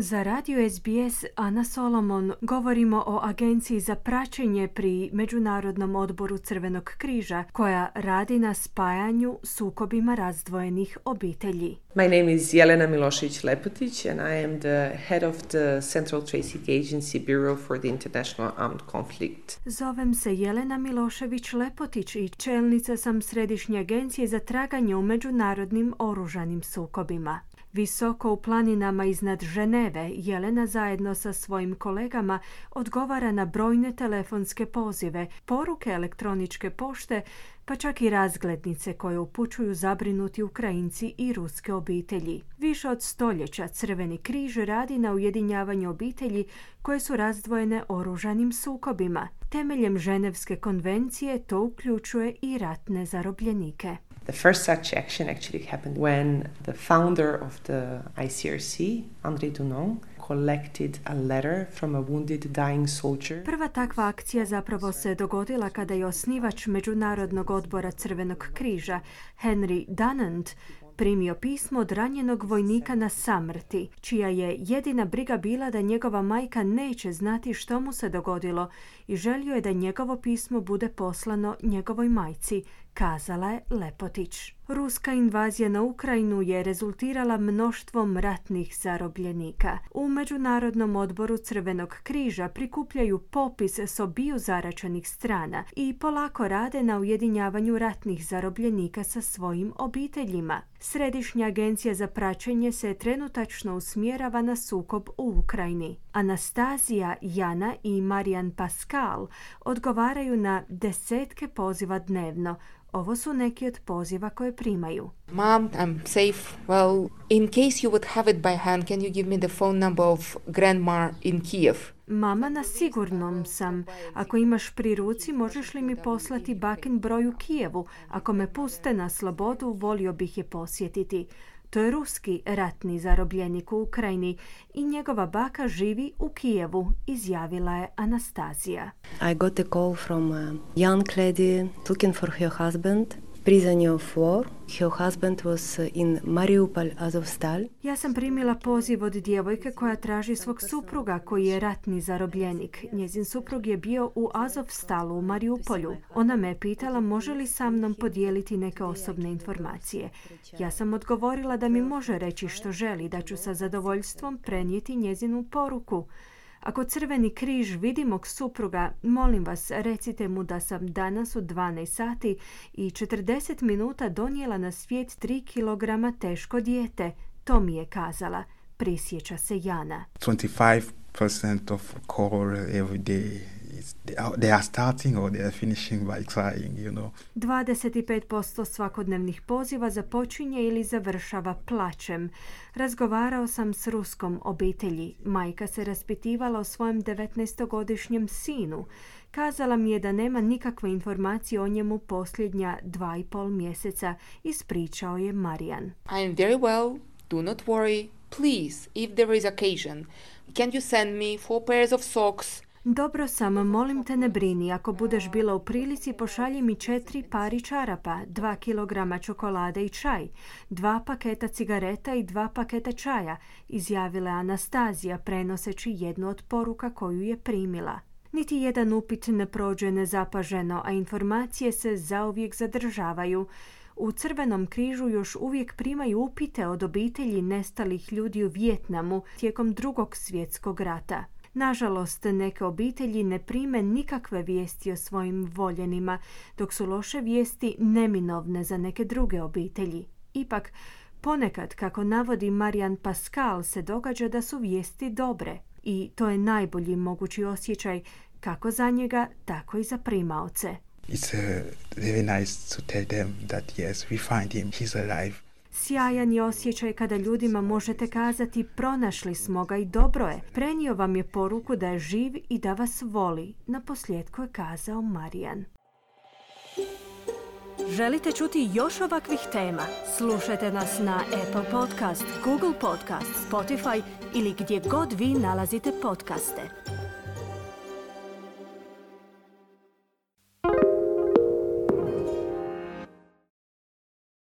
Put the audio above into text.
Za radio SBS Ana Solomon govorimo o agenciji za praćenje pri Međunarodnom odboru Crvenog križa koja radi na spajanju sukobima razdvojenih obitelji. My name is Jelena Milošić Lepotić and I am the head of the Central Tracing Agency Bureau for the International Armed Conflict. Zovem se Jelena Milošević Lepotić i čelnica sam Središnje agencije za traganje u međunarodnim oružanim sukobima. Visoko u planinama iznad Ženeve, Jelena zajedno sa svojim kolegama odgovara na brojne telefonske pozive, poruke elektroničke pošte, pa čak i razglednice koje upućuju zabrinuti Ukrajinci i ruske obitelji. Više od stoljeća Crveni križ radi na ujedinjavanju obitelji koje su razdvojene oružanim sukobima. Temeljem Ženevske konvencije to uključuje i ratne zarobljenike. The first such action actually happened when the founder of the ICRC, André Dunon, collected a letter from a wounded dying soldier. Prva takva akcija zapravo se dogodila kada je osnivač Međunarodnog odbora Crvenog križa Henry Dunant primio pismo od ranjenog vojnika na samrti, čija je jedina briga bila da njegova majka neće znati što mu se dogodilo i želio je da njegovo pismo bude poslano njegovoj majci, kazala je Lepotić. Ruska invazija na Ukrajinu je rezultirala mnoštvom ratnih zarobljenika. U Međunarodnom odboru Crvenog križa prikupljaju popis s obiju zaračenih strana i polako rade na ujedinjavanju ratnih zarobljenika sa svojim obiteljima. Središnja agencija za praćenje se trenutačno usmjerava na sukob u Ukrajini. Anastazija, Jana i Marijan Pascal odgovaraju na desetke poziva dnevno, ovo su neki od poziva koje primaju. Mom, I'm safe. Well, in case you would have it by hand, can you give me the phone number of grandma in Kiev? Mama, na sigurnom sam. Ako imaš pri ruci, možeš li mi poslati bakin broj u Kijevu? Ako me puste na slobodu, volio bih je posjetiti. To je ruski ratni zarobljenik u Ukrajini i njegova baka živi u Kijevu, izjavila je Anastazija. I got a call from young lady looking for her husband Her husband was in Mariupol, Azovstal. Ja sam primila poziv od djevojke koja traži svog supruga koji je ratni zarobljenik. Njezin suprug je bio u Azovstalu u Mariupolju. Ona me pitala može li sa mnom podijeliti neke osobne informacije. Ja sam odgovorila da mi može reći što želi, da ću sa zadovoljstvom prenijeti njezinu poruku. Ako crveni križ vidi mog supruga, molim vas recite mu da sam danas u 12 sati i 40 minuta donijela na svijet 3 kg teško dijete. To mi je kazala. Prisjeća se Jana. 25% of call every day they are starting or they are finishing by crying, you know. 25% svakodnevnih poziva započinje ili završava plaćem. Razgovarao sam s ruskom obitelji. Majka se raspitivala o svojem 19-godišnjem sinu. Kazala mi je da nema nikakve informacije o njemu posljednja dva i pol mjeseca. Ispričao je Marijan. I am very well. Do not worry. Please, if there is occasion, can you send me four pairs of socks, dobro sam, molim te ne brini. Ako budeš bila u prilici, pošalji mi četiri pari čarapa, dva kilograma čokolade i čaj, dva paketa cigareta i dva paketa čaja, izjavila Anastazija prenoseći jednu od poruka koju je primila. Niti jedan upit ne prođe nezapaženo, a informacije se zauvijek zadržavaju. U Crvenom križu još uvijek primaju upite od obitelji nestalih ljudi u Vjetnamu tijekom drugog svjetskog rata. Nažalost, neke obitelji ne prime nikakve vijesti o svojim voljenima, dok su loše vijesti neminovne za neke druge obitelji. Ipak, ponekad, kako navodi Marijan Pascal, se događa da su vijesti dobre i to je najbolji mogući osjećaj kako za njega, tako i za primaoce. It's uh, very nice to tell them that yes, we find him, he's alive. Sjajan je osjećaj kada ljudima možete kazati pronašli smo ga i dobro je. Prenio vam je poruku da je živ i da vas voli. Na posljedku je kazao Marijan. Želite čuti još ovakvih tema? Slušajte nas na Apple Podcast, Google Podcast, Spotify ili gdje god vi nalazite podcaste.